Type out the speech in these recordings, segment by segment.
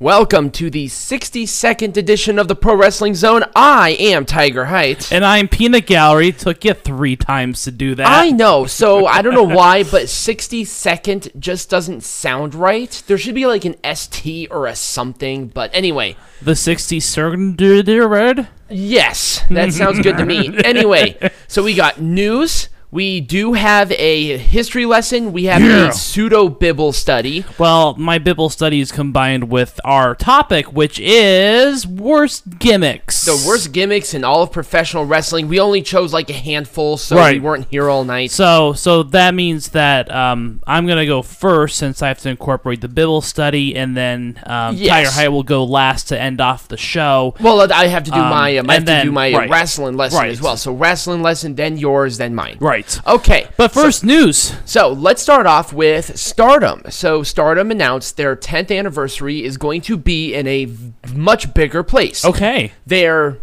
Welcome to the 62nd edition of the Pro Wrestling Zone. I am Tiger Heights. And I'm Peanut Gallery. Took you three times to do that. I know, so I don't know why, but 62nd just doesn't sound right. There should be like an ST or a something, but anyway. the 60 second red? Yes, that sounds good to me. Anyway, so we got news. We do have a history lesson. We have Yeah. a pseudo Bible study. Well, my Bible study is combined with our topic, which is worst gimmicks. The worst gimmicks in all of professional wrestling. We only chose like a handful, so Right. we weren't here all night. So, so that means that um, I'm gonna go first since I have to incorporate the Bible study, and then um, Yes. Tiger High will go last to end off the show. well, I have to do Um, my um, I have and to do my right. wrestling lesson Right. as well. So wrestling lesson, then yours, then mine. Right. Okay. But first, news. So let's start off with Stardom. So Stardom announced their 10th anniversary is going to be in a much bigger place. Okay. Their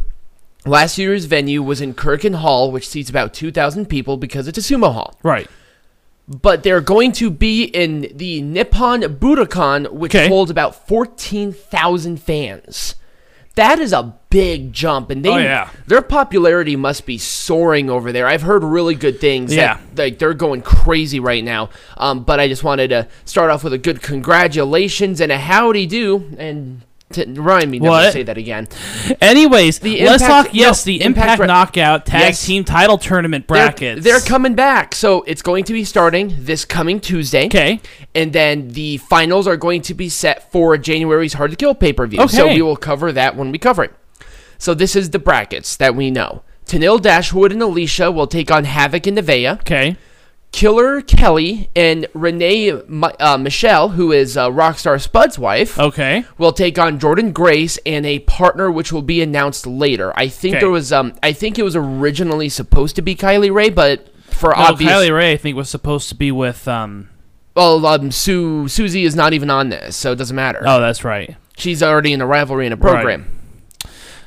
last year's venue was in Korakuen Hall, which seats about 2,000 people because it's a sumo hall. Right. But they're going to be in the Nippon Budokan, which Okay. holds about 14,000 fans. That is a big jump, and they Oh, yeah. their popularity must be soaring over there. I've heard really good things. Yeah. that, like they're going crazy right now. Um, but I just wanted to start off with a good congratulations and a howdy do, and to remind me never to say that again. Anyways, The let's Impact- talk. Yes, no, the Impact Impact, Knockout Tag Yes. Team Title Tournament They're- brackets. They're, coming back, so it's going to be starting this coming Tuesday. Okay. And then the finals are going to be set for January's Hard to Kill pay per view. Okay. So we will cover that when we cover it. So this is the brackets that we know. Tenille Dashwood and Alicia will take on Havoc and Nevaeh. Okay. Killer Kelly and Renee uh, Michelle, who is uh, Rockstar Spud's wife, Okay. will take on Jordynne Grace and a partner which will be announced later. I think Okay. there was um I think it was originally supposed to be Kylie Rae, but for No, obvious Kylie Rae, I think, was supposed to be with. um well um Sue Susie is not even on this, so it doesn't matter. Oh, that's right. She's already in a rivalry in a program.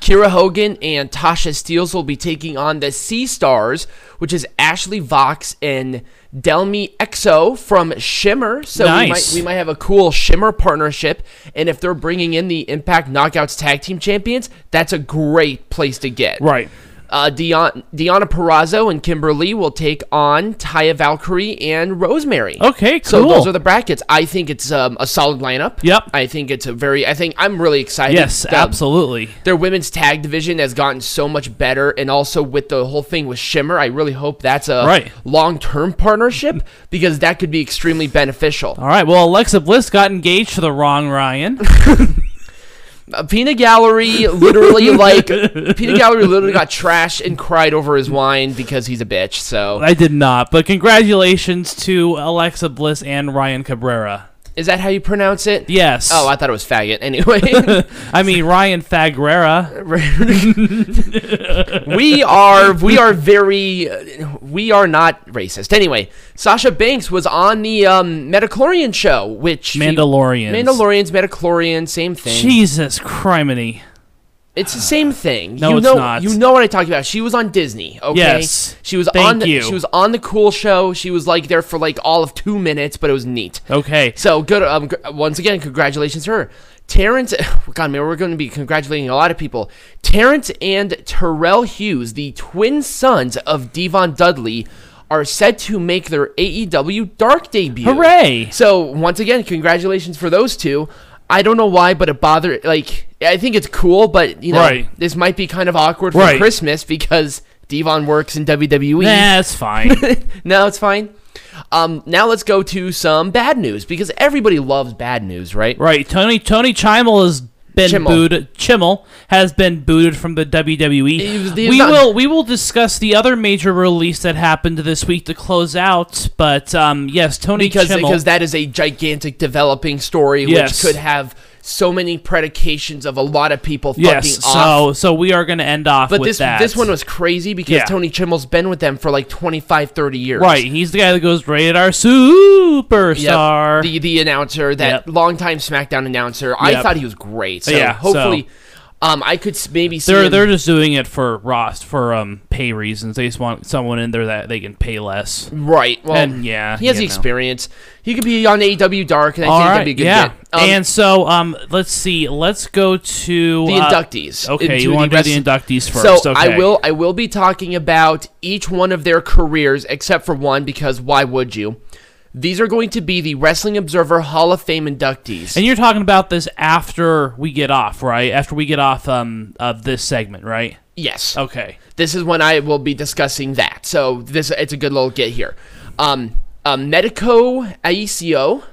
Kiera Hogan and Tasha Steeles will be taking on the Sea Stars, which is Ashley Vox and Delmi Exo from Shimmer. So we might we might have a cool Shimmer partnership. And if they're bringing in the Impact Knockouts Tag Team Champions, that's a great place to get. Right. Uh, Deonna Purrazzo and Kimber Lee will take on Taya Valkyrie and Rosemary. Okay, cool. So those are the brackets. I think it's um, a solid lineup. Yep. I think it's a very. I think I'm really excited. Yes, The- absolutely. Their women's tag division has gotten so much better, and also with the whole thing with Shimmer, I really hope that's a Right. long-term partnership because that could be extremely beneficial. All right. Well, Alexa Bliss got engaged to the wrong Ryan. Uh, Peanut Gallery literally like Pina Gallery literally got trashed and cried over his wine because he's a bitch. So I did not, but congratulations to Alexa Bliss and Ryan Cabrera. Is that how you pronounce it? Yes. Oh, I thought it was faggot. Anyway. I mean Ryan Fagrera. we are we are very we are not racist. Anyway, Sasha Banks was on the um, Metachlorian show, which she- Mandalorians. Mandalorians, Metachlorian, same thing. Jesus criminy. It's the same thing. No, you it's know, not. You know what I talked about. She was on Disney. Okay. Yes. She was Thank on. The, you. She was on the cool show. She was like there for like all of two minutes, but it was neat. Okay. So good. Um, once again, congratulations to her. Terrence, God, man, we're going to be congratulating a lot of people. Terrence and Terrell Hughes, the twin sons of Devon Dudley, are set to make their AEW Dark debut. Hooray. So once again, congratulations for those two. I don't know why, but it bothered. Like, I think it's cool, but you know, Right. this might be kind of awkward for Right. Christmas because Devon works in WWE. Nah, it's fine. no, it's fine. Um, now let's go to some bad news because everybody loves bad news, right? right. Tony Tony Chimel has been Chimel. booted. Chimel has been booted from the WWE. We not- will we will discuss the other major release that happened this week to close out. But um, yes, Tony Because Chimel. because that is a gigantic developing story Yes. which could have so many predications of a lot of people fucking yes. off. So so we are going to end off but with this that. this one was crazy because Yeah. Tony Chimel's been with them for like 25, 30 years. right. He's the guy that goes rated our Yep. superstar. The the announcer, that Yep. longtime SmackDown announcer. I thought he was great. So Yeah, hopefully Um, I could maybe see. They're him- they're just doing it for Ross for um pay reasons. They just want someone in there that they can pay less. right. Well, and yeah, he has the know. experience. He could be on AW Dark, and I All think right, that'd be a good yeah. get. Um, and so um, let's see. Let's go to the uh, inductees. Okay, you want to do the inductees So first? okay. I will I will be talking about each one of their careers except for one because why would you? These are going to be the Wrestling Observer Hall of Fame inductees. And you're talking about this after we get off, right? After we get off um of this segment, right? yes. Okay. This is when I will be discussing that. So this it's a good little get here. Um, um Medico Aicio,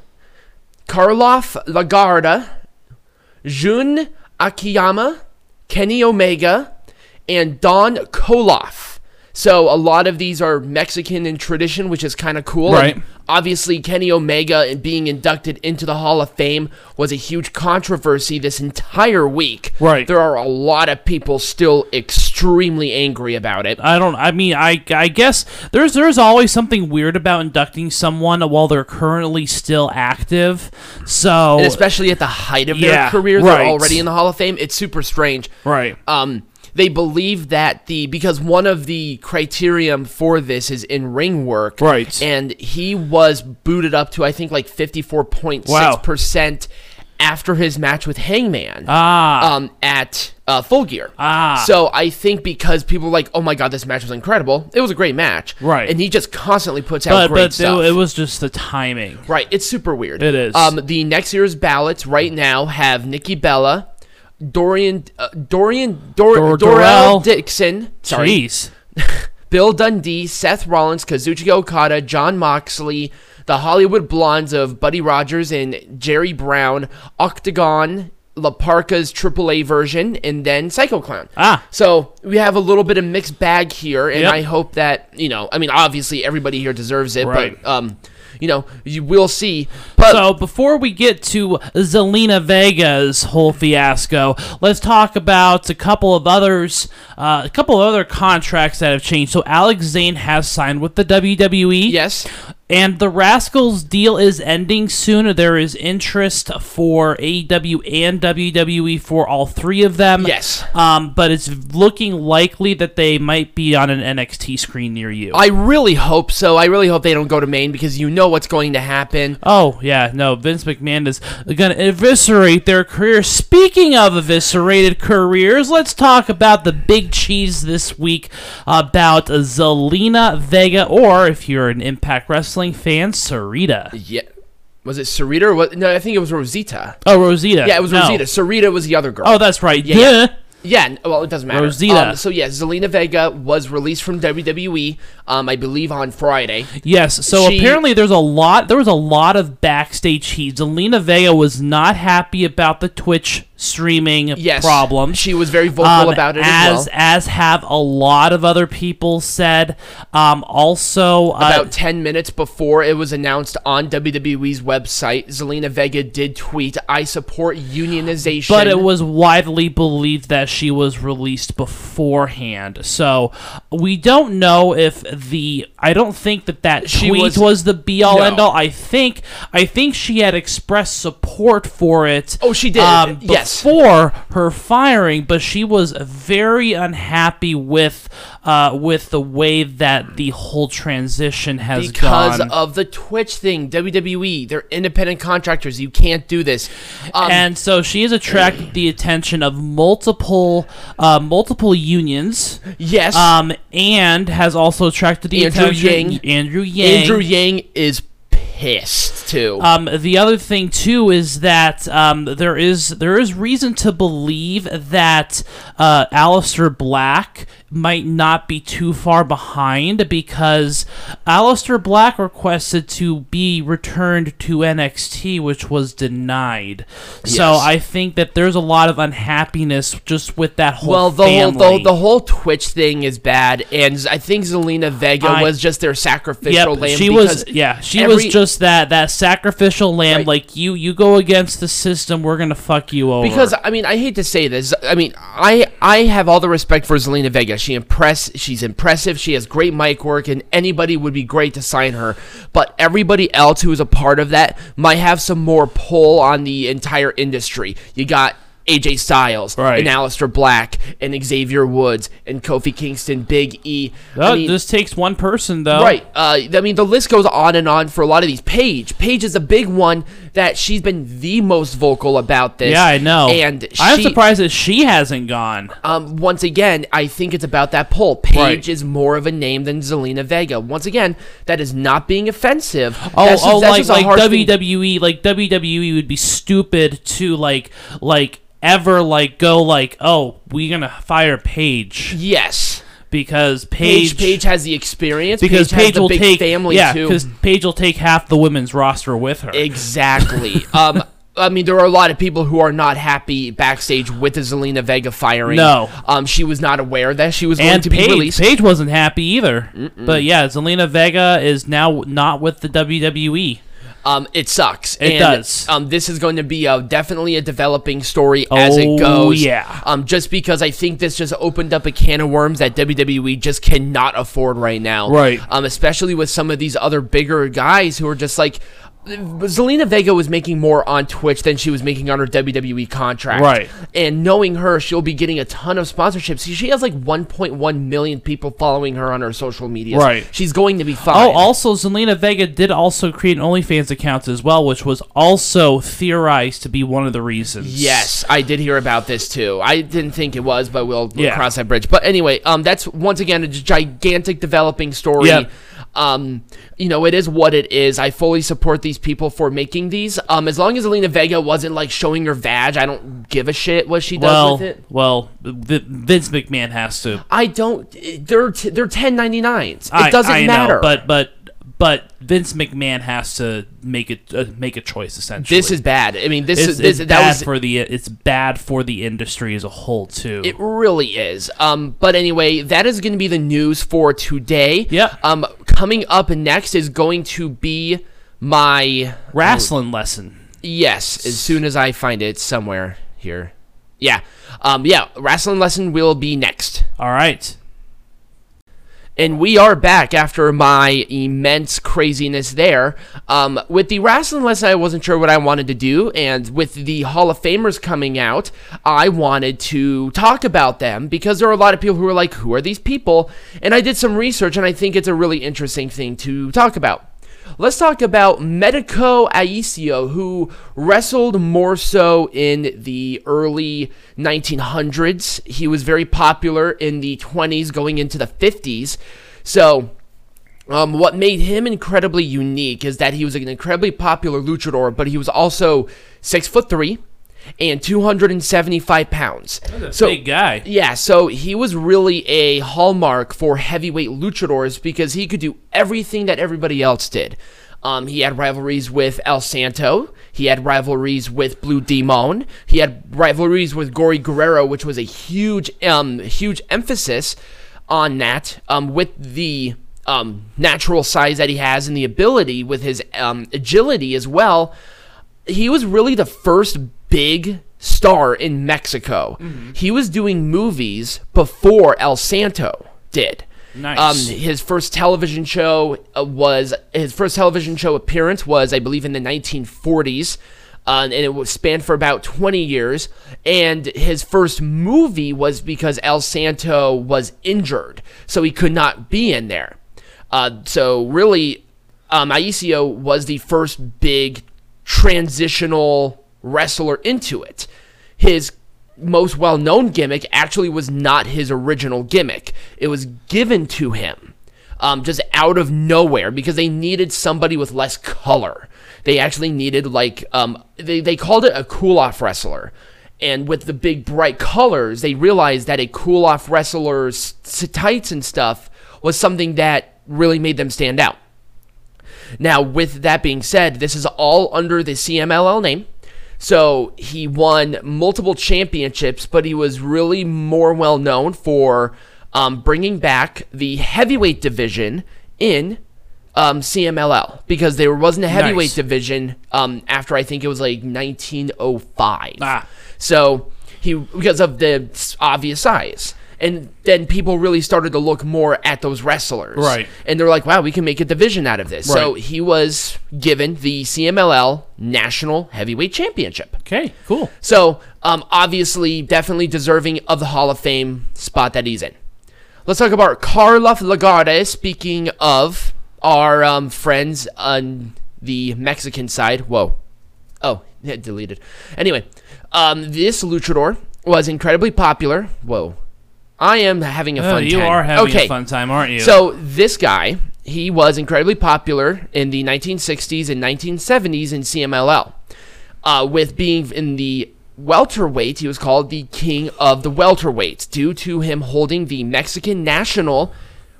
Karloff Lagarde, Jun Akiyama, Kenny Omega, and Dan Koloff. So a lot of these are Mexican in tradition, which is kind of cool. Right. And obviously, Kenny Omega and being inducted into the Hall of Fame was a huge controversy this entire week. Right. There are a lot of people still extremely angry about it. I don't. I mean, I I guess there's there's always something weird about inducting someone while they're currently still active. So And especially at the height of Yeah, their career, they're right. already in the Hall of Fame. It's super strange. right. um, they believe that the because one of the criterion for this is in ring work, Right. And he was booted up to I think like fifty four point six percent after his match with Hangman. Ah. um, at uh, Full Gear. Ah. So I think because people were like, oh my god, this match was incredible. It was a great match, Right. And he just constantly puts out but great but it, stuff. it was just the timing. Right, it's super weird. It is. Um, the next year's ballots right now have Nikki Bella, Dorian, uh, Dorian, Dor- Dor- Dorel Dorel. Dixon, sorry, Jeez. Bill Dundee, Seth Rollins, Kazuchika Okada, John Moxley, the Hollywood Blondes of Buddy Rogers and Jerry Brown, Octagon, La Parca's AAA version, and then Psycho Clown. Ah. So we have a little bit of mixed bag here, and Yep. I hope that you know. I mean, obviously everybody here deserves it, Right. but um, you know, you will see. But So before we get to Zelina Vega's whole fiasco, let's talk about a couple of others, uh, a couple of other contracts that have changed. So Alex Zayne has signed with the WWE. yes, And the Rascalz deal is ending soon. There is interest for AEW and WWE for all three of them. Yes. Um, but it's looking likely that they might be on an NXT screen near you. I really hope so. I really hope they don't go to Maine because you know what's going to happen. Oh, yeah, no, Vince McMahon is going to eviscerate their career. Speaking of eviscerated careers, let's talk about the big cheese this week about Zelina Vega, or if you're an Impact Wrestling fan, Sarita. Yeah. Was it Sarita or what? No, I think it was Rosita. Oh, Rosita. Yeah, it was No. Rosita. Sarita was the other girl. Oh, that's right. Yeah, Yeah. yeah. Yeah, well, it doesn't matter. Rosita. Um, so yeah, Zelina Vega was released from WWE, um, I believe on Friday. Yes. So She- apparently, there's a lot. There was a lot of backstage heat. Zelina Vega was not happy about the Twitch streaming Yes, problems. She was very vocal Um, about it as as well. as have a lot of other people said. Um, also, uh, About 10 minutes before it was announced on WWE's website, Zelina Vega did tweet, I support unionization. but it was widely believed that she was released beforehand. So we don't know if the. I don't think that that She tweet was, was- the be all No. end all. I think I think she had expressed support for it. Oh, she did. Um, Yes. Before her firing, but she was very unhappy with uh, with the way that the whole transition has because gone. of the Twitch thing. WWE, they're independent contractors. You can't do this. Um, and so she has attracted the attention of multiple uh, multiple unions, yes, um, and has also attracted the Andrew attention Yang. Andrew Yang. Andrew Yang is pissed too. Um, the other thing too is that um, there is there is reason to believe that uh, Aleister Black might not be too far behind because Aleister Black requested to be returned to NXT, which was denied. So I think that there's a lot of unhappiness just with that whole well, the whole family. the, the whole Twitch thing is bad, and I think Zelina Vega I- was just their sacrificial Yep, lamb. she was. Yeah, she every- was just that that sacrificial lamb. Right. Like you, you go against the system, we're gonna fuck you over. Because I mean, I hate to say this. I mean, I I have all the respect for Zelina Vega. She impress. She's impressive. She has great mic work, and anybody would be great to sign her. But everybody else who is a part of that might have some more pull on the entire industry. You got AJ Styles Right. and Aleister Black and Xavier Woods and Kofi Kingston, Big E. Oh, I mean, this takes one person though. Right. Uh, I mean, the list goes on and on for a lot of these. Paige. Paige is a big one that she's been the most vocal about this. Yeah, I know. And I'm she- surprised that she hasn't gone. Um, once again, I think it's about that poll. Paige Right. is more of a name than Zelina Vega. Once again, that is not being offensive. Oh, That's just- oh, that's like like harsh thing- WWE, like WWE would be stupid to like like ever like go like, oh, we're gonna fire Paige Yes. Because Paige, Paige, Paige has the experience. because Paige, Paige, will big take family yeah, too. because Paige will take half the women's roster with her. Exactly. um, I mean, there are a lot of people who are not happy backstage with the Zelina Vega firing. No. Um, she was not aware that she was going and to be Paige, released. Paige wasn't happy either. But yeah, Zelina Vega is now not with the. WWE. Um, it sucks. It and, does. Um, this is going to be a, definitely a developing story as it Oh, goes. yeah. Um, just because I think this just opened up a can of worms that WWE just cannot afford right now. Right. Um, especially with some of these other bigger guys who are just like. Zelina Vega was making more on Twitch than she was making on her WWE contract. Right. And knowing her, she'll be getting a ton of sponsorships. She has like 1.1 million people following her on her social media. Right. She's going to be fine. Oh, also, Zelina Vega did also create an OnlyFans account as well, which was also theorized to be one of the reasons. Yes, I did hear about this too. I didn't think it was, but we'll, we'll Yeah. cross that bridge. But anyway, um, that's once again a gigantic developing story. Yep. Um, you know, it is what it is. I fully support these people for making these. Um, as long as Alina Vega wasn't like showing her vag, I don't give a shit what she does Well, with it. well, V- Vince McMahon has to. I don't. They're t- they're 1099s. It I- doesn't I matter. Know, but but but Vince McMahon has to make it uh, make a choice. Essentially, this is bad. I mean, this it's, is this, it's that bad was for the it's bad for the industry as a whole too. It really is. Um, but anyway, that is going to be the news for today. Yeah. Um, coming up next is going to be my Wrestling lesson. yes. As soon as I find it somewhere here. Yeah. Um, yeah. Wrestling lesson will be next. All right. And we are back after my immense craziness there. Um, with the wrestling lesson, I wasn't sure what I wanted to do. And with the Hall of Famers coming out, I wanted to talk about them because there are a lot of people who are like, who are these people? And I did some research, and I think it's a really interesting thing to talk about. Let's talk about Medico Aicio, who wrestled more so in the early 1900s. He was very popular in the 20s, going into the 50s. So, um, what made him incredibly unique is that he was an incredibly popular luchador, but he was also six foot three and 275 pounds. so, Big guy. yeah, so he was really a hallmark for heavyweight luchadors because he could do everything that everybody else did. Um, he had rivalries with El Santo. He had rivalries with Blue Demon. He had rivalries with Gory Guerrero, which was a huge, um, huge emphasis on that. Um, with the um, natural size that he has and the ability with his um, agility as well he was really the first big star in Mexico. He was doing movies before El Santo did. Nice. Um, his first television show uh, was his first television show appearance was, I believe, in the 1940s, uh, and it was spanned for about 20 years. And his first movie was because El Santo was injured, so he could not be in there. Uh, so really, um, Aicio was the first big transitional wrestler into it. His most well known gimmick actually was not his original gimmick, it was given to him um, just out of nowhere because they needed somebody with less color. They actually needed, like, um, they, they called it a cool off wrestler. And with the big bright colors, they realized that a cool off wrestler's tights and stuff was something that really made them stand out. Now, with that being said, this is all under the CMLL name. So he won multiple championships, but he was really more well known for um, bringing back the heavyweight division in um, CMLL because there wasn't a heavyweight Nice. division um, after I think it was like 1905. Ah. So he because of the obvious size. And then people really started to look more at those wrestlers. Right. And they're like, wow, we can make a division out of this. So he was given the CMLL National Heavyweight Championship. Okay, cool. So, um, obviously, definitely deserving of the Hall of Fame spot that he's in. Let's talk about Karloff Lagarde. Speaking of our um, friends on the Mexican side. Whoa. Oh, yeah, deleted. Anyway, um, this luchador was incredibly popular. Whoa. I am having a Oh, fun you time. You are having okay. a fun time, aren't you? So this guy, he was incredibly popular in the 1960s and 1970s in CMLL. Uh, with being in the welterweight, he was called the king of the welterweights due to him holding the Mexican national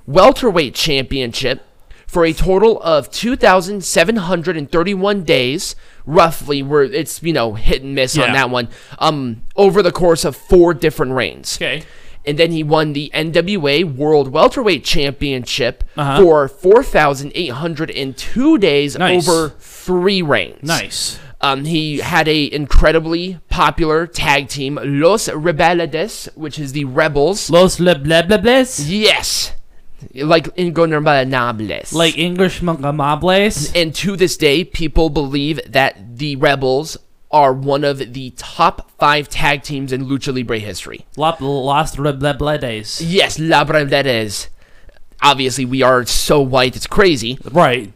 welterweight championship for a total of 2,731 days, roughly. Where it's you know hit and miss on that one. Um, over the course of four different reigns okay. And then he won the NWA World Welterweight Championship Uh-huh. for 4,802 days Nice. over three reigns. Nice. Um, he had a incredibly popular tag team, Los Rebeldes, which is the Rebels. Los le blah blah blahs. yes, like Ingobernables. Like English Mongamables. and to this day, people believe that the Rebels are one of the top five tag teams in Lucha Libre history. Blah blah days. Yes, La Branderes. Obviously, we are so white, it's crazy. Right.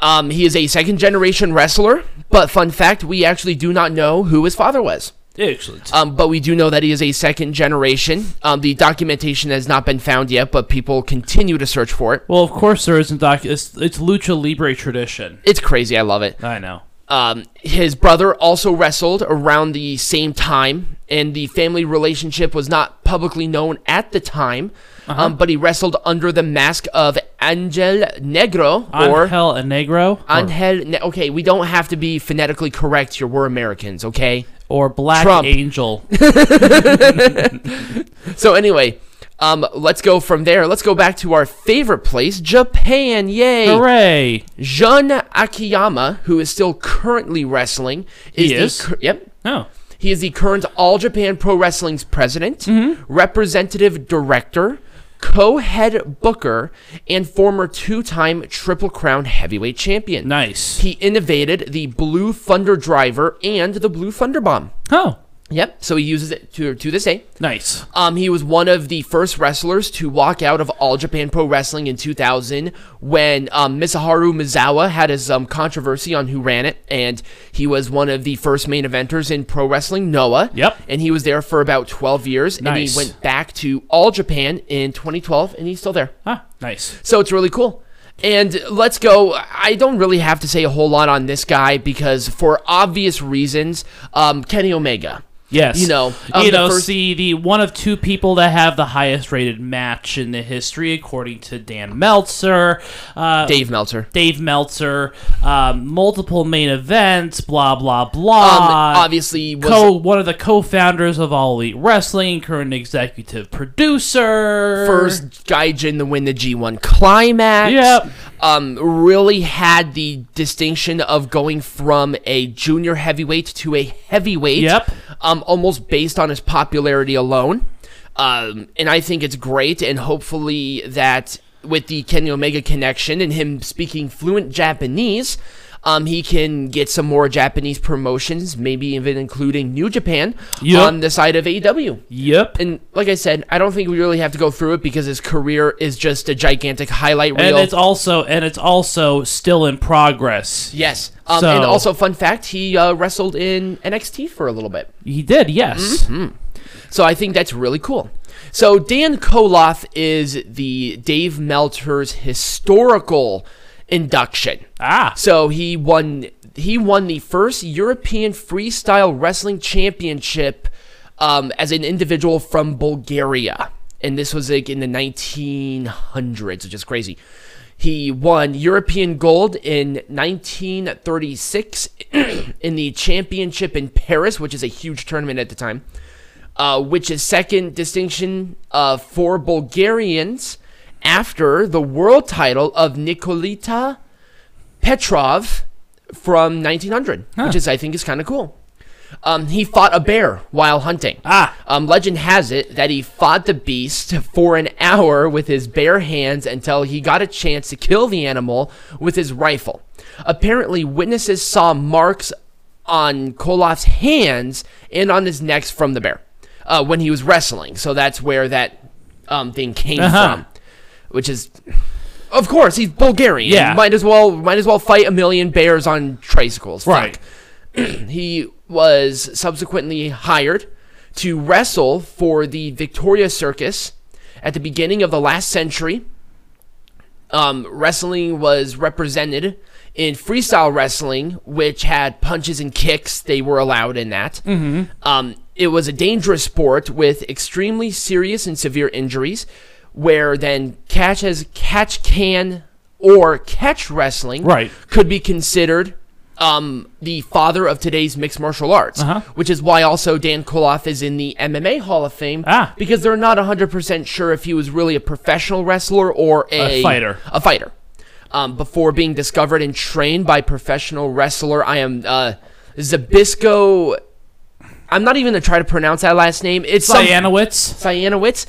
Um, he is a second generation wrestler, but fun fact, we actually do not know who his father was. Excellent. Um, but we do know that he is a second generation. Um, the documentation has not been found yet, but people continue to search for it. well, of course there isn't doc. It's, it's lucha libre tradition. It's crazy. I love it. I know. Um, his brother also wrestled around the same time, and the family relationship was not publicly known at the time. Um, but he wrestled under the mask of Angel Negro or Angel Negro Angel. Ne- okay, we don't have to be phonetically correct here. We're Americans, okay? or Black Trump. Angel. So anyway, um, let's go from there. Let's go back to our favorite place, Japan. Yay! Hooray! Jun Akiyama, who is still currently wrestling, is He the is? cur- yep. Oh. He is the current All Japan Pro Wrestling's president, Mm-hmm. representative director, co-head booker, and former two-time Triple Crown heavyweight champion. Nice. He innovated the Blue Thunder Driver and the Blue Thunder Bomb. Oh. Yep. So he uses it to to this day. Nice. Um, he was one of the first wrestlers to walk out of All Japan Pro Wrestling in 2000 when um, Mitsuharu Misawa had his um, controversy on who ran it, and he was one of the first main eventers in Pro Wrestling Noah. Yep. And he was there for about 12 years, and he went back to All Japan in 2012, and he's still there. Ah, nice. So it's really cool. And let's go. I don't really have to say a whole lot on this guy because, for obvious reasons, um, Kenny Omega. Yes. You know, um, you know, first- see the one of two people that have the highest rated match in the history, according to Dan Meltzer, uh, Dave Meltzer. Dave Meltzer, um, multiple main events, blah blah Um, blah. obviously, was Co- one of the co-founders of All Elite Wrestling, current executive producer. first Gaijin to win the G1 climax. Yep. Um, really had the distinction of going from a junior heavyweight to a heavyweight. Yep. Um, almost based on his popularity alone. Um, and I think it's great, and hopefully that with the Kenny Omega connection and him speaking fluent Japanese, um, he can get some more Japanese promotions, maybe even including New Japan Yep. on the side of AEW. Yep. And like I said, I don't think we really have to go through it because his career is just a gigantic highlight reel. And it's also and it's also still in progress. yes. Um, So- and also, fun fact, he uh, wrestled in NXT for a little bit. He did, yes. So I think that's really cool. So Dan Koloff is the Dave Meltzer's historical induction. Ah, So he won he won the first European freestyle wrestling championship um, as an individual from Bulgaria. And this was like in the 1900s, which is crazy. He won European gold in 1936 in the championship in Paris, which is a huge tournament at the time, uh, which is second distinction uh, for Bulgarians after the world title of Nikolita Petrov from 1900, which is I think is kind of cool. Um, he fought a bear while hunting. Ah. Um, legend has it that he fought the beast for an hour with his bare hands until he got a chance to kill the animal with his rifle. Apparently, witnesses saw marks on Koloff's hands and on his neck from the bear uh, when he was wrestling. So that's where that um, thing came Uh-huh. from, which is, of course, he's Bulgarian. Yeah. might as well might as well fight a million bears on tricycles. Right. he was subsequently hired to wrestle for the Victoria Circus at the beginning of the last century. Um, wrestling was represented in freestyle wrestling, which had punches and kicks. They were allowed in that. Mm-hmm. Um, it was a dangerous sport with extremely serious and severe injuries, where then catch as catch can or catch wrestling Right. could be considered um, the father of today's mixed martial arts, Uh-huh. which is why also Dan Koloff is in the MMA Hall of Fame Ah. because they're not 100% sure if he was really a professional wrestler or a, A fighter. A fighter. Um, before being discovered and trained by professional wrestler, I am uh, Zabisco. I'm not even going to try to pronounce that last name. It's Cyanowitz. Cyanowitz.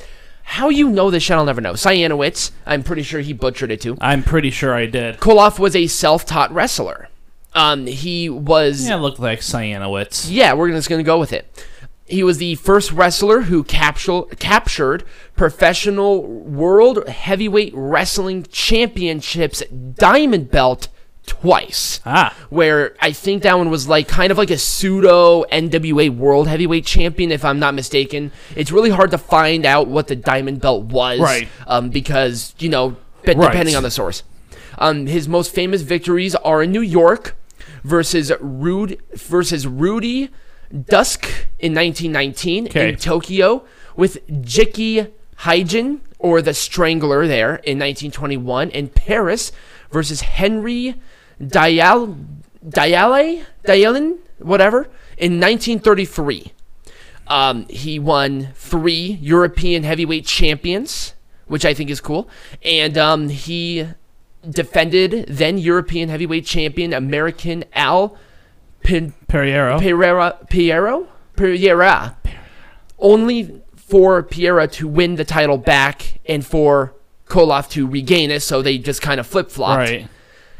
How you know this shit, I'll never know. Cyanowitz. I'm pretty sure he butchered it too. I'm pretty sure I did. Koloff was a self-taught wrestler. Um, he was Yeah, it looked like Cyanowitz. yeah, we're just going to go with it. He was the first wrestler who capture, captured professional world heavyweight wrestling championships diamond belt twice. Ah. Where I think that one was like kind of like a pseudo NWA world heavyweight champion, if I'm not mistaken. It's really hard to find out what the diamond belt was, Right. Um, because you know, be- Right. depending on the source. Um, his most famous victories are in New York versus Rude versus Rudy Dusk in 1919 Okay. in Tokyo with Jiki Hyjin or the Strangler there in 1921 in Paris versus Henry Dial Diale Dialen whatever in 1933. Um, he won three European heavyweight champions, which I think is cool, and um, he defended then European heavyweight champion American Al Pin- Perriero. Pereira, Piero, Pereira, only for Piera to win the title back and for Koloff to regain it. So they just kind of flip flopped, right.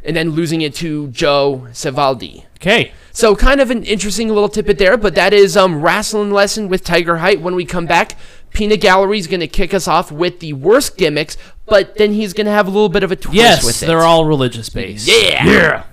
And then losing it to Joe Savoldi. Okay. So kind of an interesting little tidbit there, but that is um wrestling lesson with Tiger Height. When we come back, Peanut Gallery is going to kick us off with the worst gimmicks, but then he's going to have a little bit of a twist Yes, with it. Yes, they're all religious based. yeah. Yeah.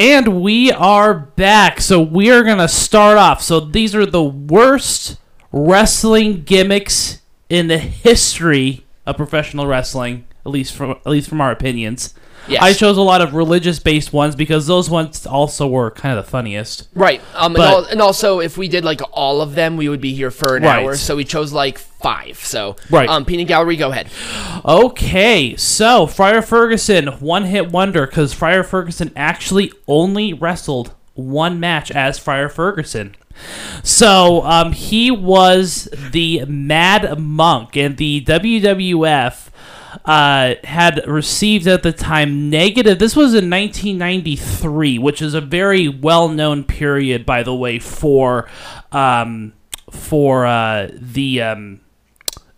And we are back. So we are going to start off. So these are the worst wrestling gimmicks in the history of professional wrestling, at least from at least from our opinions. Yes. I chose a lot of religious-based ones because those ones also were kind of the funniest. Right. Um, But- and, al- and also, if we did like all of them, we would be here for an Right. hour. So we chose like five. So, Right. Um, Peanut Gallery, go ahead. Okay, so Friar Ferguson, one hit wonder because Friar Ferguson actually only wrestled one match as Friar Ferguson. So um, he was the Mad Monk, and the WWF uh, had received at the time negative. This was in 1993, which is a very well-known period, by the way, for um, for uh, the um,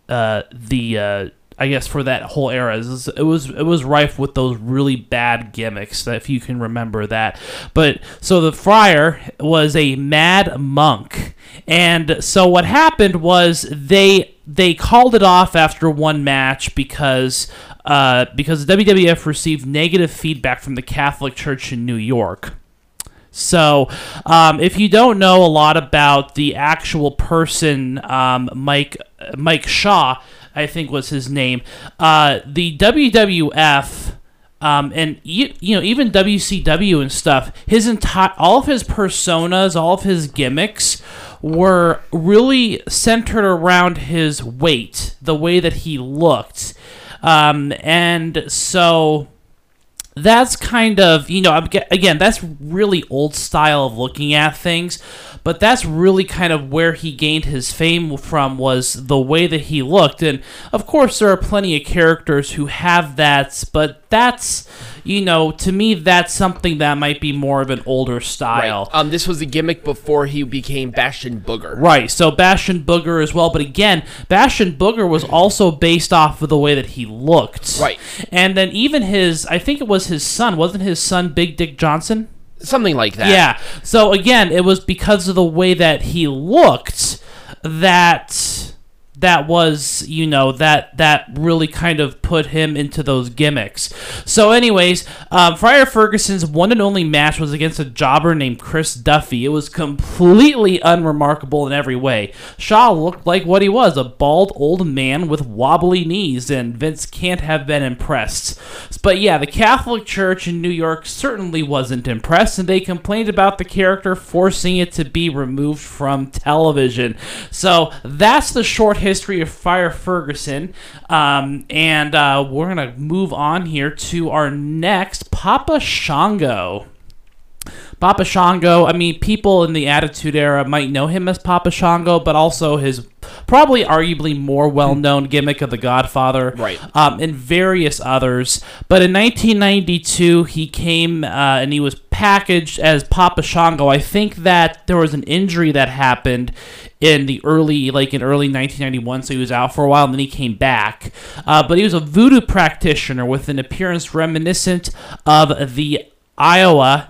uh, the uh, I guess for that whole era it was it was rife with those really bad gimmicks if you can remember that. But so the friar was a mad monk, and so what happened was they they called it off after one match because uh, because the WWF received negative feedback from the Catholic Church in New York. So, um, if you don't know a lot about the actual person, um, Mike Mike Shaw, I think was his name. Uh, the WWF. Um, and you, you know even WCW and stuff. His entire all of his personas, all of his gimmicks were really centered around his weight, the way that he looked, um, and so that's kind of you know again that's really old style of looking at things but that's really kind of where he gained his fame from was the way that he looked and of course there are plenty of characters who have that but that's you know to me that's something that might be more of an older style Um, this was the gimmick before he became Bastion Booger. Right, so Bastion Booger as well, but again, Bastion Booger was also based off of the way that he looked. Right. And then even his, I think it was his son, wasn't his son Big Dick Johnson? Something like that. Yeah. So again, it was because of the way that he looked that that was you know that that really kind of put him into those gimmicks. So anyways um, friar ferguson's one and only match was against a jobber named chris duffy. It was completely unremarkable in every way. Shaw looked like what he was a bald old man with wobbly knees and vince can't have been impressed. But yeah the catholic church in new york certainly wasn't impressed and they complained about the character forcing it to be removed from television. So that's the short history of Friar Ferguson. Um, and uh, we're going to move on here to our next Papa Shango. Papa Shango, I mean, people in the Attitude Era might know him as Papa Shango, but also his probably arguably more well known gimmick of The Godfather. Right. Um, and various others. But in 1992, he came uh, and he was packaged as Papa Shango. I think that there was an injury that happened in the early, like in early 1991, so he was out for a while and then he came back. Uh, but he was a voodoo practitioner with an appearance reminiscent of the Iowa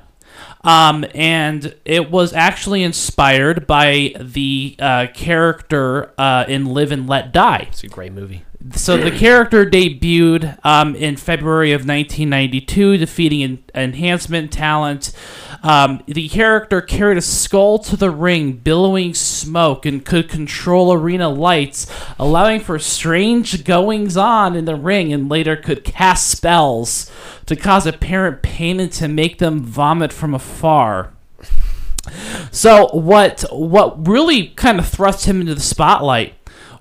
um, and it was actually inspired by the uh, character uh, in Live and Let Die. It's a great movie. So the character debuted um, in February of 1992, defeating en- enhancement talent. Um, the character carried a skull to the ring, billowing smoke, and could control arena lights, allowing for strange goings on in the ring, and later could cast spells to cause apparent pain and to make them vomit from afar. So what what really kind of thrust him into the spotlight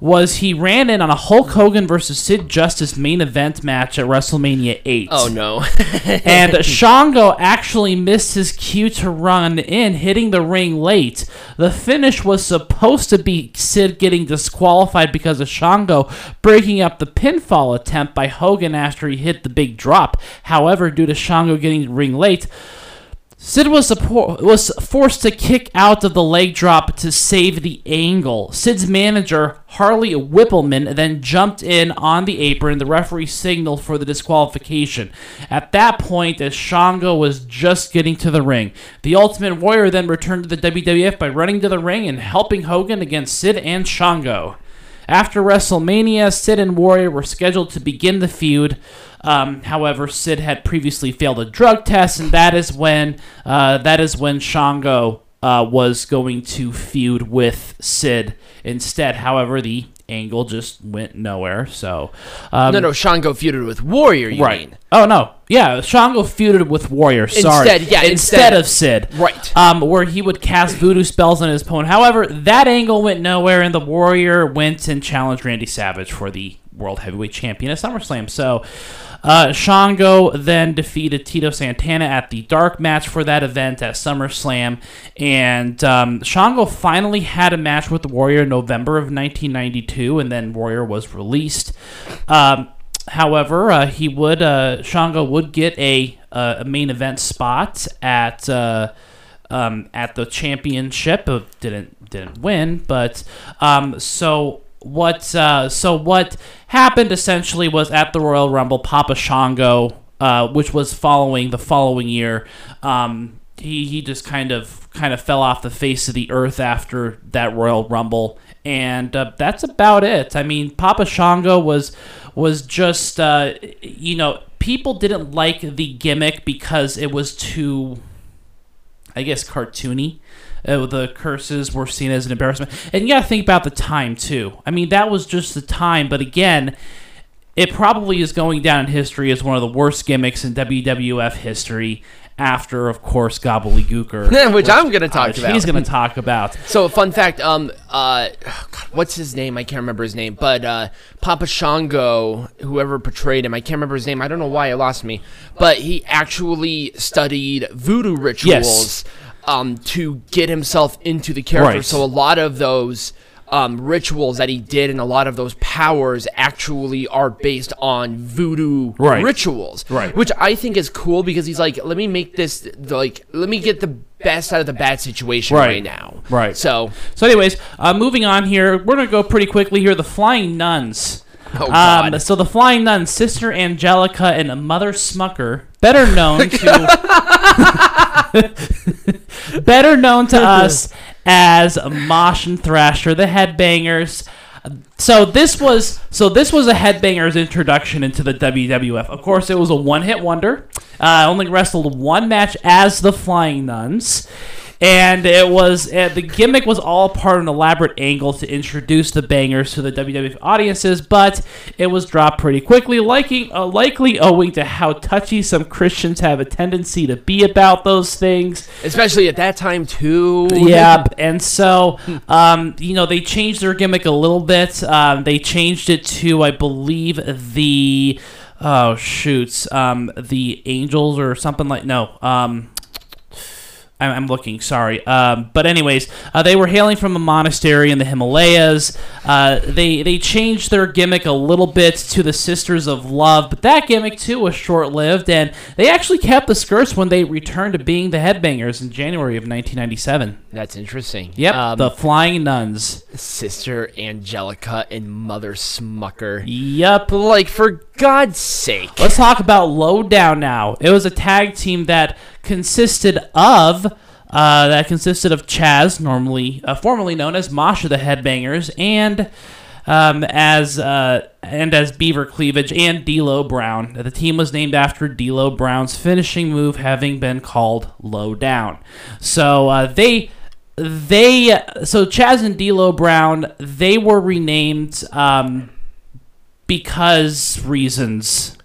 was he ran in on a Hulk Hogan versus Sid Justice main event match at WrestleMania 8. Oh no. And Shango actually missed his cue to run in, hitting the ring late. The finish was supposed to be Sid getting disqualified because of Shango breaking up the pinfall attempt by Hogan after he hit the big drop. However, due to Shango getting the ring late, Sid was support, was forced to kick out of the leg drop to save the angle. Sid's manager, Harvey Wippleman, then jumped in on the apron. The referee signaled for the disqualification. At that point, as Shango was just getting to the ring, the Ultimate Warrior then returned to the WWF by running to the ring and helping Hogan against Sid and Shango. After WrestleMania, Sid and Warrior were scheduled to begin the feud. Um, however, Sid had previously failed a drug test, and that is when uh, that is when Shango uh, was going to feud with Sid instead. However, the angle just went nowhere. So um, no, no, Shango feuded with Warrior. You right. mean? Oh no, yeah, Shango feuded with Warrior. Sorry, Instead, yeah, instead, instead. of Sid, Right. Um, where he would cast voodoo spells on his opponent. However, that angle went nowhere, and the Warrior went and challenged Randy Savage for the World Heavyweight Champion at SummerSlam. So. Uh, Shango then defeated Tito Santana at the dark match for that event at SummerSlam, and um, Shango finally had a match with Warrior in November of 1992, and then Warrior was released. Um, However, uh, he would uh, Shango would get a, uh, a main event spot at uh, um, at the championship. Didn't didn't win, but um, so what? Uh, so what happened essentially was at the Royal Rumble, Papa Shango, uh, which was following the following year. Um, he, he just kind of kind of fell off the face of the earth after that Royal Rumble, and uh, that's about it. I mean, Papa Shango was was just uh, you know people didn't like the gimmick because it was too, I guess, cartoony. Uh, the curses were seen as an embarrassment, and you got to think about the time too. I mean, that was just the time, but again. It probably is going down in history as one of the worst gimmicks in WWF history, after, of course, Gobbledygooker, Which I'm gonna talk which about. He's going to talk about. So, fun fact, um, uh, God, what's his name? I can't remember his name, but uh, Papa Shango, whoever portrayed him, I can't remember his name. I don't know why it lost me, but he actually studied voodoo rituals um, to get himself into the character. Right. So, a lot of those. Um, rituals that he did and a lot of those powers actually are based on voodoo Right. rituals Right. which i think is cool because he's like let me make this like let me get the best out of the bad situation Right. right, now Right. so So, anyways, uh, moving on here, we're going to go pretty quickly here. The Flying Nuns. Oh, God. Um, so the Flying Nuns, Sister Angelica and Mother Smucker, better known to better known to us as Mosh and Thrasher, the Headbangers. So this was so this was a Headbangers introduction into the WWF. Of course, it was a one-hit wonder. Uh, only wrestled one match as the Flying Nuns. And it was uh, the gimmick was all part of an elaborate angle to introduce the bangers to the WWF audiences, but it was dropped pretty quickly, liking, uh, likely owing to how touchy some Christians have a tendency to be about those things. especially at that time too Yeah, and so um, you know they changed their gimmick a little bit. Um, they changed it to, I believe, the oh shoots, um, the Angels or something like no. Um, I'm, I'm looking, sorry. Um, but anyways, uh, they were hailing from a monastery in the Himalayas. Uh, they they changed their gimmick a little bit to the Sisters of Love, but that gimmick too was short lived, and they actually kept the skirts when they returned to being the Headbangers in January of 1997. that's interesting Yep, um, the Flying Nuns. sister angelica and mother smucker Yep. like for god's sake Let's talk about Lowdown now. It was a tag team that consisted of uh, that consisted of Chaz, normally uh, formerly known as Masha the Headbangers, and um, as uh, and as Beaver Cleavage and D'Lo Brown. The team was named after D'Lo Brown's finishing move, having been called Low Down. So uh, they they so Chaz and D'Lo Brown they were renamed um, because reasons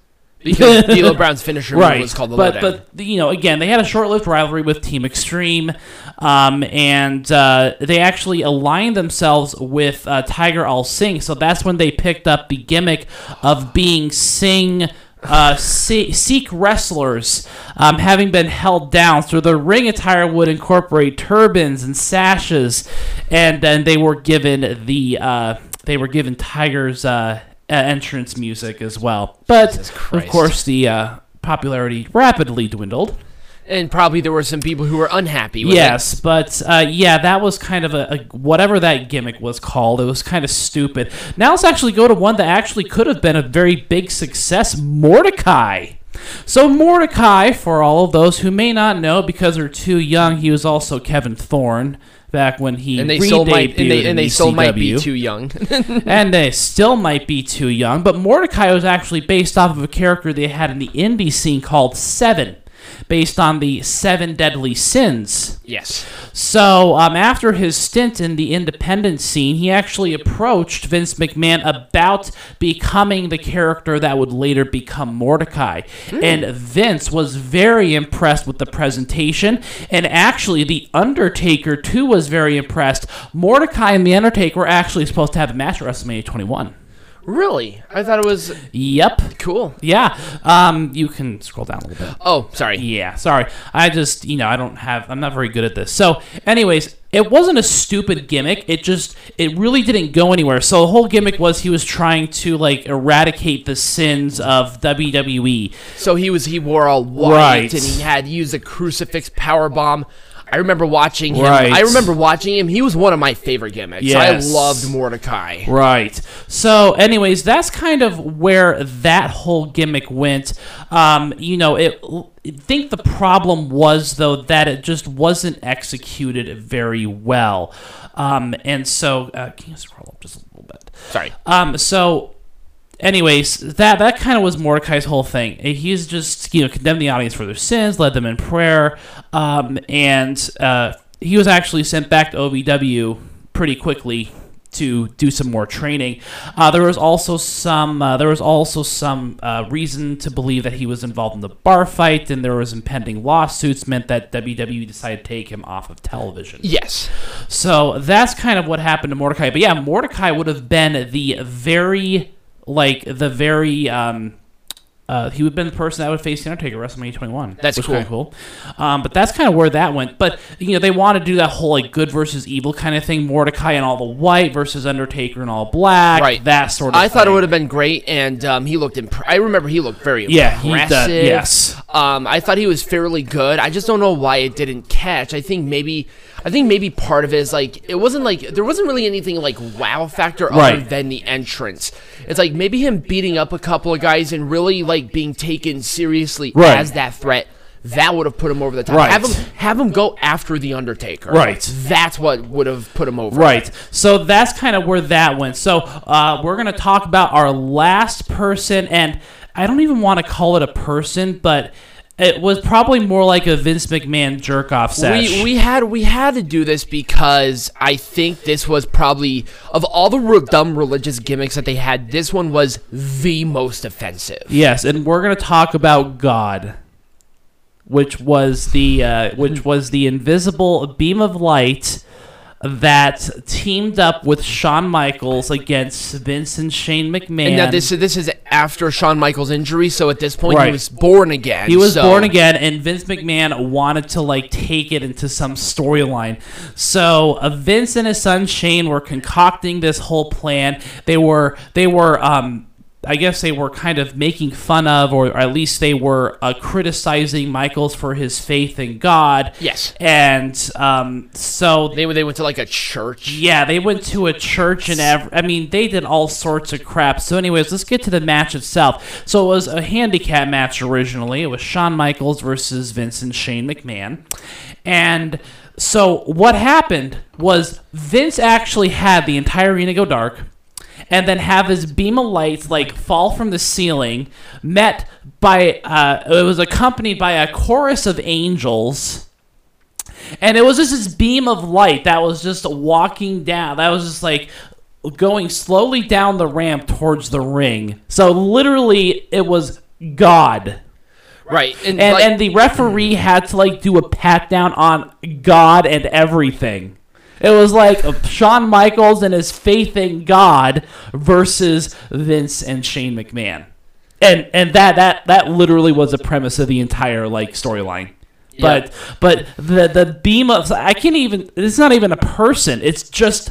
because D'Lo Brown's finisher move was called the but lowdown. but you know again they had a short-lived rivalry with Team Extreme, um, and uh, they actually aligned themselves with uh, Tiger Ali Singh. So that's when they picked up the gimmick of being Singh. Uh, Sikh wrestlers, um, having been held down, so the ring attire would incorporate turbans and sashes, and then they were given the uh, they were given Tiger's uh, uh, entrance music as well. But of course, the uh, popularity rapidly dwindled. and probably there were some people who were unhappy with it. Yes, but uh, yeah, that was kind of a, a whatever that gimmick was called. It was kind of stupid. Now let's actually go to one that actually could have been a very big success. Mordecai. So Mordecai, for all of those who may not know because they're too young, he was also Kevin Thorn back when he And they still might, and they, and they still might be too young. and they still might be too young. But Mordecai was actually based off of a character they had in the indie scene called Seven, based on the Seven Deadly Sins. yes. So, um, after his stint in the independent scene, he actually approached Vince McMahon about becoming the character that would later become Mordecai. And Vince was very impressed with the presentation. And actually, The Undertaker, too, was very impressed. Mordecai and The Undertaker were actually supposed to have a match at WrestleMania 21. Really? I thought it was Yep. cool. Yeah. Um, you can scroll down a little bit. Oh, sorry. Yeah, sorry. I just, you know, I don't have, I'm not very good at this. So, anyways, it wasn't a stupid gimmick. It just, it really didn't go anywhere. So, the whole gimmick was he was trying to, like, eradicate the sins of WWE. So he was he wore all white Right. and he had used a crucifix power bomb. I remember watching him. Right. I remember watching him. He was one of my favorite gimmicks. Yes. I loved Mordecai. Right. So, anyways, that's kind of where that whole gimmick went. Um, you know, it. I think the problem was though that it just wasn't executed very well, um, and so uh, can you scroll up just a little bit? Sorry. Um, so, anyways, that that kind of was Mordecai's whole thing. He's just you know condemned the audience for their sins, led them in prayer, um, and uh, he was actually sent back to OVW pretty quickly to do some more training. Uh, there was also some uh, there was also some uh, reason to believe that he was involved in the bar fight, and there was impending lawsuits meant that WWE decided to take him off of television. Yes. So that's kind of what happened to Mordecai. But yeah, Mordecai would have been the very, like, the very, um, uh, he would have been the person that would face the Undertaker at WrestleMania 21. That's cool. Cool. Um, but that's kind of where that went. But you know, they want to do that whole like good versus evil kind of thing. Mordecai and all the white versus Undertaker and all black. Right. That sort of. I thought it would have been great, and um, he looked. Imp- I remember he looked very Yeah, he impressive. did, yes. Um, I thought he was fairly good. I just don't know why it didn't catch. I think maybe, I think maybe part of it is like it wasn't like there wasn't really anything like wow factor other Right. than the entrance. It's like maybe him beating up a couple of guys and really like being taken seriously Right. as that threat. That would have put him over the top. Right. Have him have him go after the Undertaker. Right. That's what would have put him over. Right. So that's kind of where that went. So uh, we're going to talk about our last person, and I don't even want to call it a person, but it was probably more like a Vince McMahon jerk off sesh. We, we had we had to do this because I think this was probably of all the re- dumb religious gimmicks that they had, this one was the most offensive. yes, and we're going to talk about God, which was the uh, which was the invisible beam of light that teamed up with Shawn Michaels against Vince and Shane McMahon. And now this this is after Shawn Michaels' injury, so at this point Right. he was born again. He was so- born again, and Vince McMahon wanted to like take it into some storyline. So uh, Vince and his son Shane were concocting this whole plan. They were they were um, I guess they were kind of making fun of, or at least they were uh, criticizing Michaels for his faith in God. Yes. and um, so They they went to like a church. yeah, they went to a church and ev- I mean, they did all sorts of crap. So, anyways, let's get to the match itself. So, it was a handicap match originally. It was Shawn Michaels versus Vince and Shane McMahon. And so, what happened was Vince actually had the entire arena go dark and then have his beam of lights like fall from the ceiling, met by, uh, it was accompanied by a chorus of angels and it was just this beam of light that was just walking down. That was just like going slowly down the ramp towards the ring. So literally, it was God. Right. And, And like- and the referee had to like do a pat down on God and everything. It was like Shawn Michaels and his faith in God versus Vince and Shane McMahon. And and that that that literally was the premise of the entire like storyline. But but the the beam of I can't even it's not even a person. It's just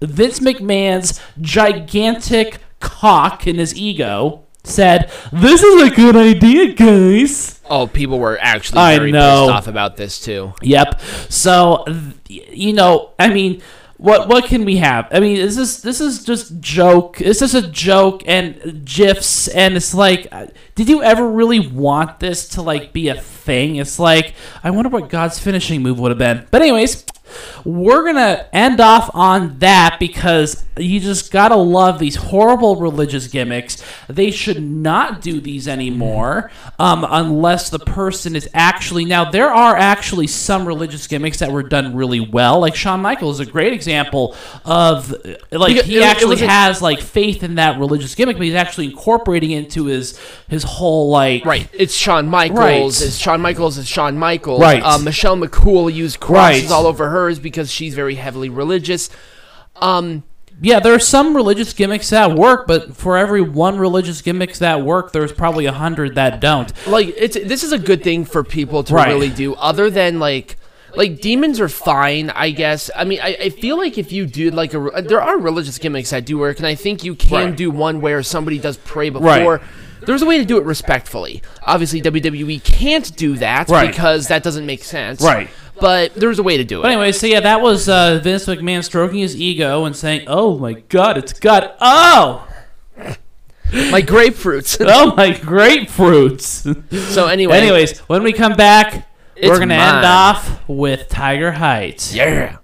Vince McMahon's gigantic cock in his ego said, "This is a good idea, guys." oh, people were actually I very know. pissed off about this too. Yep. So, you know, I mean, what what can we have? I mean, this is this is just joke. This is a joke and gifs, and it's like, uh, did you ever really want this to like be a thing? It's like, I wonder what God's finishing move would have been. But anyways, we're gonna end off on that because you just gotta love these horrible religious gimmicks. They should not do these anymore um, unless the person is actually. Now there are actually some religious gimmicks that were done really well. Like Shawn Michaels is a great example of like he it- it actually has like faith in that religious gimmick, but he's actually incorporating into his his whole like Right. It's Shawn Michaels. Right. It's Shawn Michaels. It's Shawn Michaels. Right. Uh, Michelle McCool used crosses Right. all over hers because she's very heavily religious. Um, Yeah, there are some religious gimmicks that work, but for every one religious gimmicks that work, there's probably a hundred that don't. like it's this is a good thing for people to Right. really do. Other than like. Like demons are fine, I guess. I mean, I, I feel like if you do like a, there are religious gimmicks that do work, and I think you can Right. do one where somebody does pray before. Right. There's a way to do it respectfully. Obviously, WWE can't do that Right. because that doesn't make sense. Right. But there's a way to do it. But anyway, so yeah, that was uh, Vince McMahon stroking his ego and saying, "Oh my God, it's God! Oh, like grapefruits. oh my grapefruits!" so anyway, Anyways, when we come back, we're gonna mine. end off with Tiger Heights. Yeah.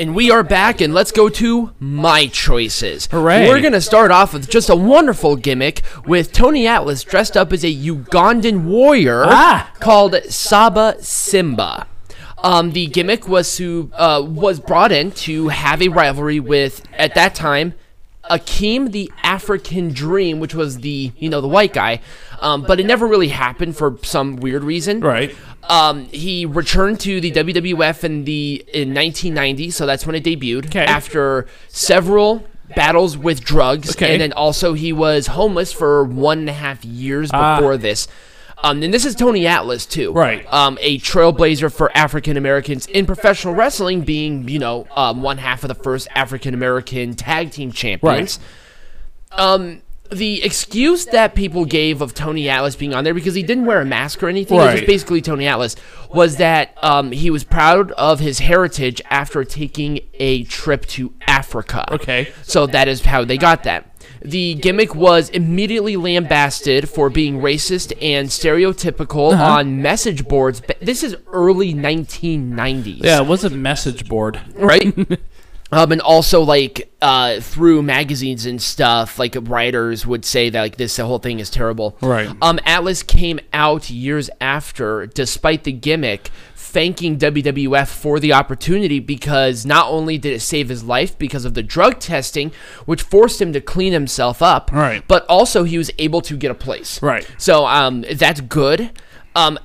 And we are back, and let's go to my choices. Hooray. We're going to start off with just a wonderful gimmick with Tony Atlas dressed up as a Ugandan warrior Ah. called Saba Simba. Um, the gimmick was to uh, was brought in to have a rivalry with, at that time, Akeem the African Dream, which was the you know the white guy, um, but it never really happened for some weird reason. Right. Um, he returned to the WWF in the in 1990, so that's when it debuted. Okay. After several battles with drugs, Okay. and then also he was homeless for one and a half years Ah. before this. Um, and this is Tony Atlas too, Right. Um, a trailblazer for African Americans in professional wrestling, being you know um, one half of the first African American tag team champions um the excuse that people gave of Tony Atlas being on there because he didn't wear a mask or anything, it was basically Tony Atlas, was that um, he was proud of his heritage after taking a trip to Africa. Okay. So that is how they got that. The gimmick was immediately lambasted for being racist and stereotypical Uh-huh. on message boards. But this is early 1990s Yeah, it was a message board. right? um, and also like uh, through magazines and stuff, like writers would say that like this whole thing is terrible. Right. Um, Atlas came out years after, despite the gimmick, thanking WWF for the opportunity because not only did it save his life because of the drug testing, which forced him to clean himself up, Right. but also he was able to get a place. Right. So um, that's good. Um,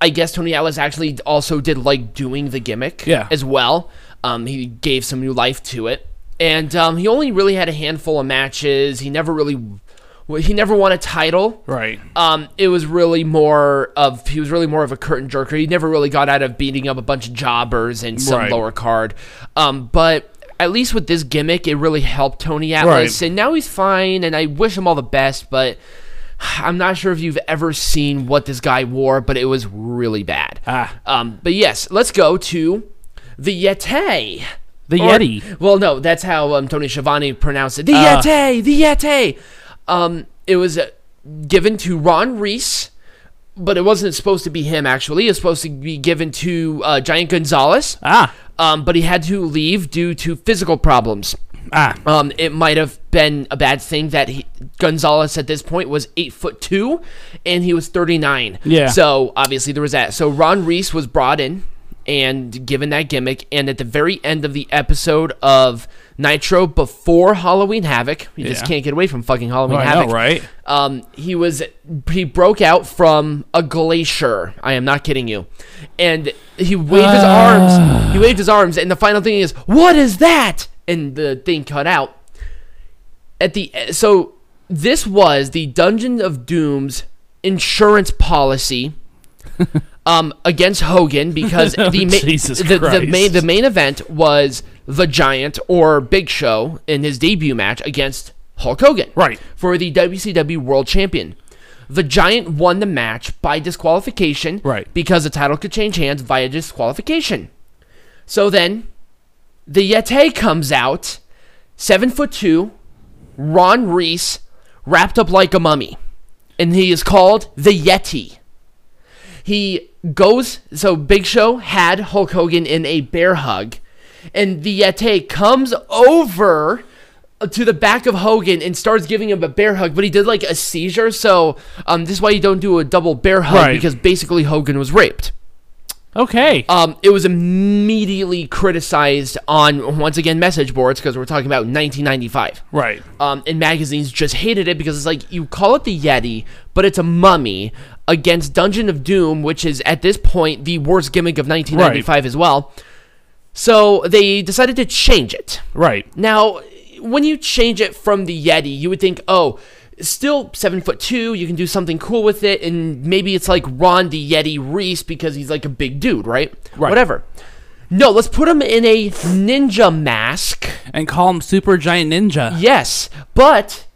I guess Tony Atlas actually also did like doing the gimmick Yeah. as well. Um, he gave some new life to it, and um, he only really had a handful of matches. He never really, he never won a title. Right. Um, it was really more of he was really more of a curtain jerker. He never really got out of beating up a bunch of jobbers and some Right. lower card. Um, but at least with this gimmick, it really helped Tony Atlas, Right. and now he's fine. And I wish him all the best, but. I'm not sure if you've ever seen what this guy wore, but it was really bad. Ah. Um, but yes, let's go to the Yeti. The Or- Yeti. Well, no, that's how um, Tony Schiavone pronounced it. The Ah. Yeti, the Yeti. Um, it was uh, given to Ron Reis, but it wasn't supposed to be him. Actually, it was supposed to be given to uh, Giant Gonzalez. Ah. Um, but he had to leave due to physical problems. Ah. Um, it might have been a bad thing that he, Gonzalez at this point was eight foot two, and he was thirty nine. Yeah. So obviously there was that. So Ron Reis was brought in and given that gimmick, and at the very end of the episode of Nitro before Halloween Havoc, you just can't get away from fucking Halloween Oh, Havoc. know, right? Um, he was he broke out from a glacier. I am not kidding you, and he waved his arms. He waved his arms, and the final thing is, "What is that?" And the thing cut out. At the so this was the Dungeon of Doom's insurance policy. Um, against Hogan because the, ma- Oh, the, the main the main event was the Giant or Big Show in his debut match against Hulk Hogan Right. for the WCW World Champion. The Giant won the match by disqualification Right. because the title could change hands via disqualification. So then, the Yeti comes out, seven foot two, Ron Reis, wrapped up like a mummy, and he is called the Yeti. He goes, so Big Show had Hulk Hogan in a bear hug, and the Yeti comes over to the back of Hogan and starts giving him a bear hug, but he did like a seizure, so um, this is why you don't do a double bear hug Right. because basically Hogan was raped. Okay. Um, it was immediately criticized on once again message boards because we're talking about 1995. right. Um, and magazines just hated it because it's like you call it the Yeti, but it's a mummy against Dungeon of Doom, which is at this point the worst gimmick of 1995 as well. So they decided to change it. Right. Now, when you change it from the Yeti, you would think, oh, still seven foot two, you can do something cool with it, and maybe it's like Ron the Yeti Reis because he's like a big dude, right? Right. Whatever. No, let's put him in a ninja mask. And call him Super Giant Ninja. Yes, but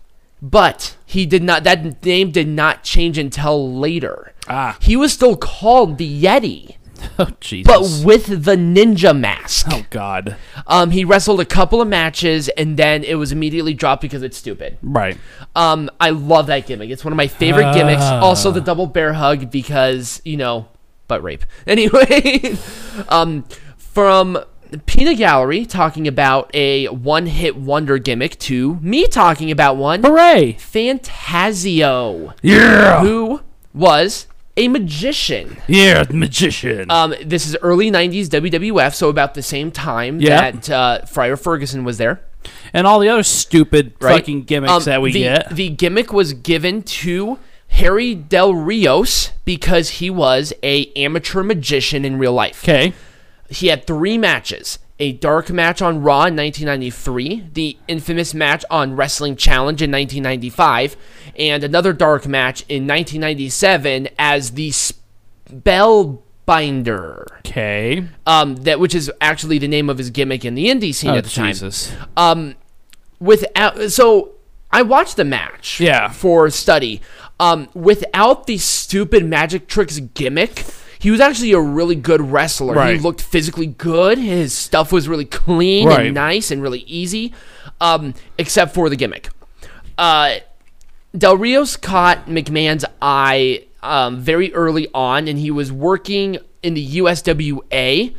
but he did not. That name did not change until later. Ah. He was still called the Yeti, Oh Jesus. but with the ninja mask. oh God. Um, he wrestled a couple of matches and then it was immediately dropped because it's stupid. Right. Um, I love that gimmick. It's one of my favorite gimmicks. Also, the double bear hug because you know, butt rape. Anyway, um, from Peanut Gallery talking about a one-hit wonder gimmick to me talking about one, Hooray. Fantasio, Yeah. who was a magician. Yeah, magician. Um, this is early '90s WWF, so about the same time Yeah. that uh, Friar Ferguson was there. and all the other stupid right? fucking gimmicks Um, that we the, get. The gimmick was given to Harry Del Rios because he was a amateur magician in real life. Okay. He had three matches. A dark match on Raw in 1993, the infamous match on Wrestling Challenge in 1995, and another dark match in 1997 as the Spellbinder. Okay. Um, that which is actually the name of his gimmick in the indie scene Oh, at the time Jesus. um without so I watched the match Yeah. for study um without the stupid magic tricks gimmick he was actually a really good wrestler Right. he looked physically good his stuff was really clean Right. and nice and really easy um except for the gimmick uh Del Rios caught McMahon's eye um, very early on, and he was working in the USWA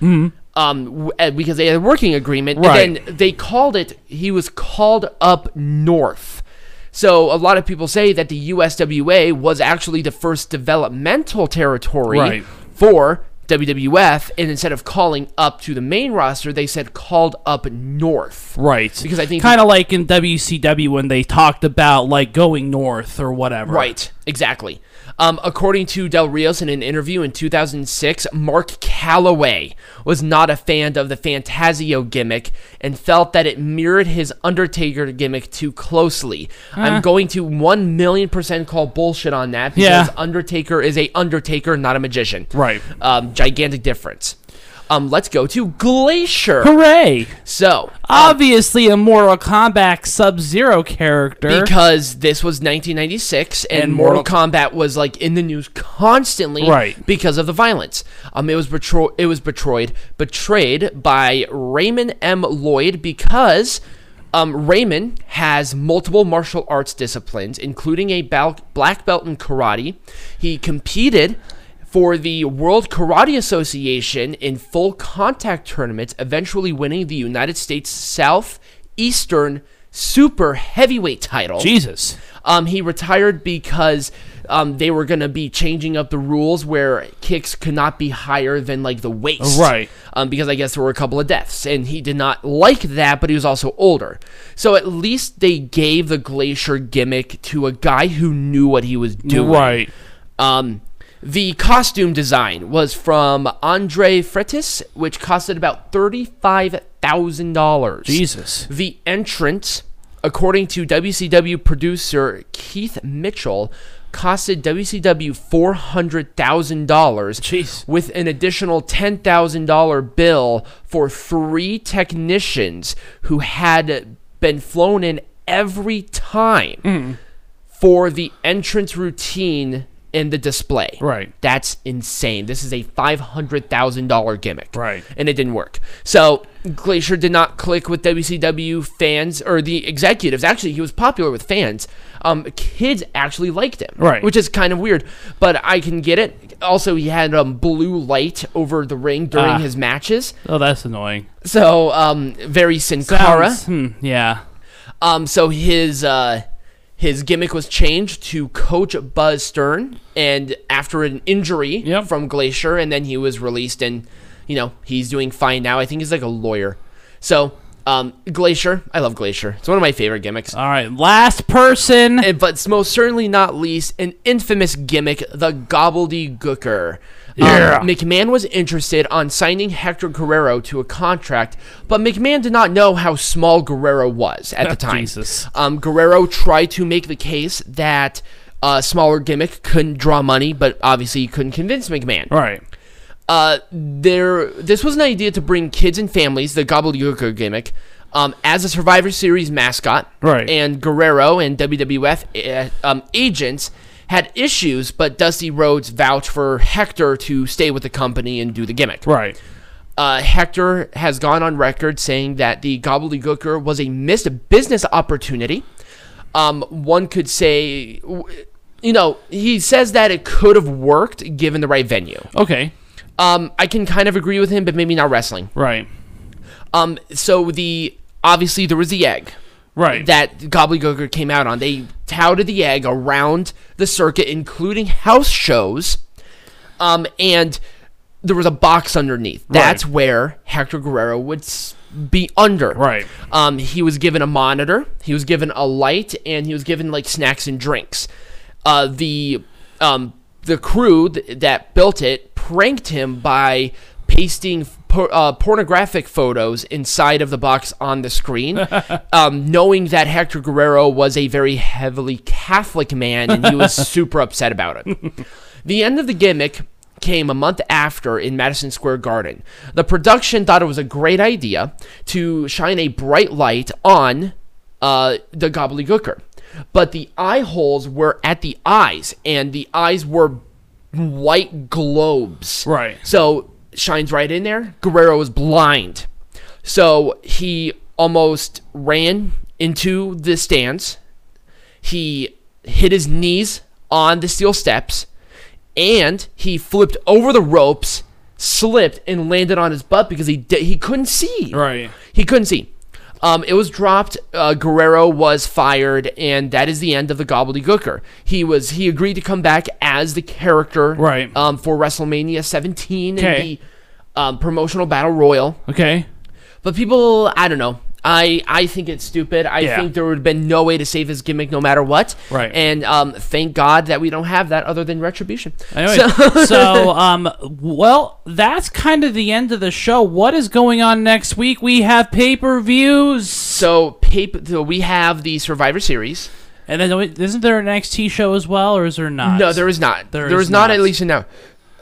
um, w- uh, because they had a working agreement. Mm-hmm. Right. And then they called it, he was called up north. So a lot of people say that the USWA was actually the first developmental territory Right. For WWF, and instead of calling up to the main roster, they said called up north. Right. Because I think- kind of like in WCW when they talked about like going north or whatever. Right, exactly. Um, according to Del Rios in an interview in 2006, Mark Calaway was not a fan of the Fantasio gimmick and felt that it mirrored his Undertaker gimmick too closely. I'm going to 1 million percent call bullshit on that because Yeah. Undertaker is a Undertaker, not a magician. Right. Um, gigantic difference. Um, let's go to Glacier. Hooray! So, Obviously, a Mortal Kombat Sub Zero character. because this was 1996 and, And Mortal, Mortal- Kombat was like in the news constantly Right. because of the violence. Um, it was betro- it was betrayed betrayed by Raymond M. Lloyd because um, Raymond has multiple martial arts disciplines, including a bal- black belt in karate. He competed for the World Karate Association in full contact tournaments, eventually winning the United States Southeastern Super Heavyweight title. Jesus. Um, he retired because um, they were going to be changing up the rules where kicks could not be higher than like the waist. Right. Um, because I guess there were a couple of deaths, and he did not like that, but he was also older. So at least they gave the glacier gimmick to a guy who knew what he was doing. Right. Um, the costume design was from Andre Fretis, which costed about thirty-five thousand dollars. Jesus. The entrance, according to WCW producer Keith Mitchell, costed WCW four hundred thousand dollars, with an additional ten thousand dollar bill for three technicians who had been flown in every time Mm. for the entrance routine and the display. Right. That's insane. This is a five hundred thousand dollar gimmick. Right. And it didn't work. So Glacier did not click with WCW fans or the executives. Actually, he was popular with fans. Um, kids actually liked him. Right. Which is kind of weird, but I can get it. Also, he had um, blue light over the ring during Ah. his matches. Oh, that's annoying. So um, very Sin Cara. Hmm, yeah. Um, so his uh, his gimmick was changed to Coach Buzz Stern, and after an injury Yep. from Glacier, and then he was released, and you know he's doing fine now. I think he's like a lawyer. So um, Glacier, I love Glacier. It's one of my favorite gimmicks. All right. Last person. But most certainly not least, an infamous gimmick, the Gobbledygooker. Yeah. Um, McMahon was interested on signing Hector Guerrero to a contract, but McMahon did not know how small Guerrero was at the time. Jesus. Um, Guerrero tried to make the case that a smaller gimmick couldn't draw money, but obviously he couldn't convince McMahon. Right. Uh, there, this was an idea to bring kids and families, the Gobbledygooker gimmick, um, as a Survivor Series mascot. Right. And Guerrero and WWF uh, um, agents had issues, but Dusty Rhodes vouched for Hector to stay with the company and do the gimmick. Right. Uh, Hector has gone on record saying that the Gobbledygooker was a missed business opportunity. Um, one could say, you know, he says that it could have worked given the right venue. Okay. Um, I can kind of agree with him, but maybe not wrestling. Right. Um, so the obviously there was the egg Right. that Gobbledygooker came out on. They touted the egg around the circuit, including house shows. Um, and there was a box underneath. That's where Hector Guerrero would be under. Right. Um, he was given a monitor, he was given a light, and he was given like snacks and drinks. Uh, the um, the crew th- that built it pranked him by pasting por- uh, pornographic photos inside of the box on the screen, um, knowing that Hector Guerrero was a very heavily Catholic man, and he was super upset about it. The end of the gimmick came a month after in Madison Square Garden. The production thought it was a great idea to shine a bright light on uh, the gobbledygooker. But the eye holes were at the eyes, and the eyes were white globes. Right. So shines right in there. Guerrero was blind. So he almost ran into the stands. He hit his knees on the steel steps and he flipped over the ropes, slipped and landed on his butt because he di- he couldn't see. Right. He couldn't see. Um, it was dropped. Uh, Guerrero was fired, and that is the end of the Gobbledygooker. He was he agreed to come back as the character Right. um, for WrestleMania 17 Okay. and the um, promotional battle royal. Okay. But people, I don't know. I, I think it's stupid. I Yeah. think there would have been no way to save his gimmick no matter what. Right. And um, thank God that we don't have that other than retribution. Anyway, So- so, um, well, that's kind of the end of the show. What is going on next week? We have pay per views, So, paper, so we have the Survivor Series. and then isn't there an NXT show as well, or is there not? No, there is not. There there is is not, not. at least now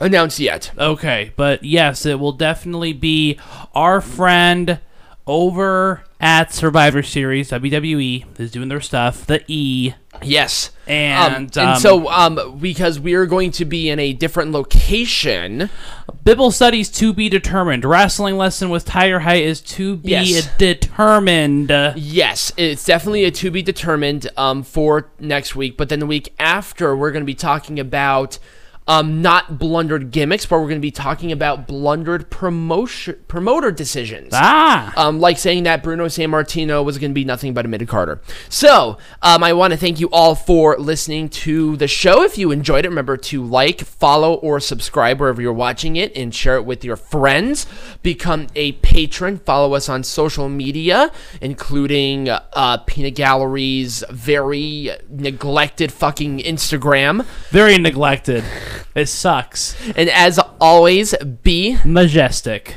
announced yet. Okay, but yes, it will definitely be our friend over at Survivor Series. WWE is doing their stuff. The E. Yes. And, um, um, and so um because we're going to be in a different location. Bible studies to be determined. Wrestling lesson with Tiger Height is to be Yes. determined. Yes, it's definitely a to be determined um for next week, but then the week after we're going to be talking about um not blundered gimmicks, but we're going to be talking about blundered promotion promoter decisions. Ah. Um, like saying that Bruno Sammartino was going to be nothing but a mid Carter. So, um, I want to thank you all for listening to the show. If you enjoyed it, remember to like, follow, or subscribe wherever you're watching it and share it with your friends. Become a patron. Follow us on social media, including uh, Peanut Gallery's very neglected fucking Instagram. Very neglected. It sucks. And as always, be Majestic.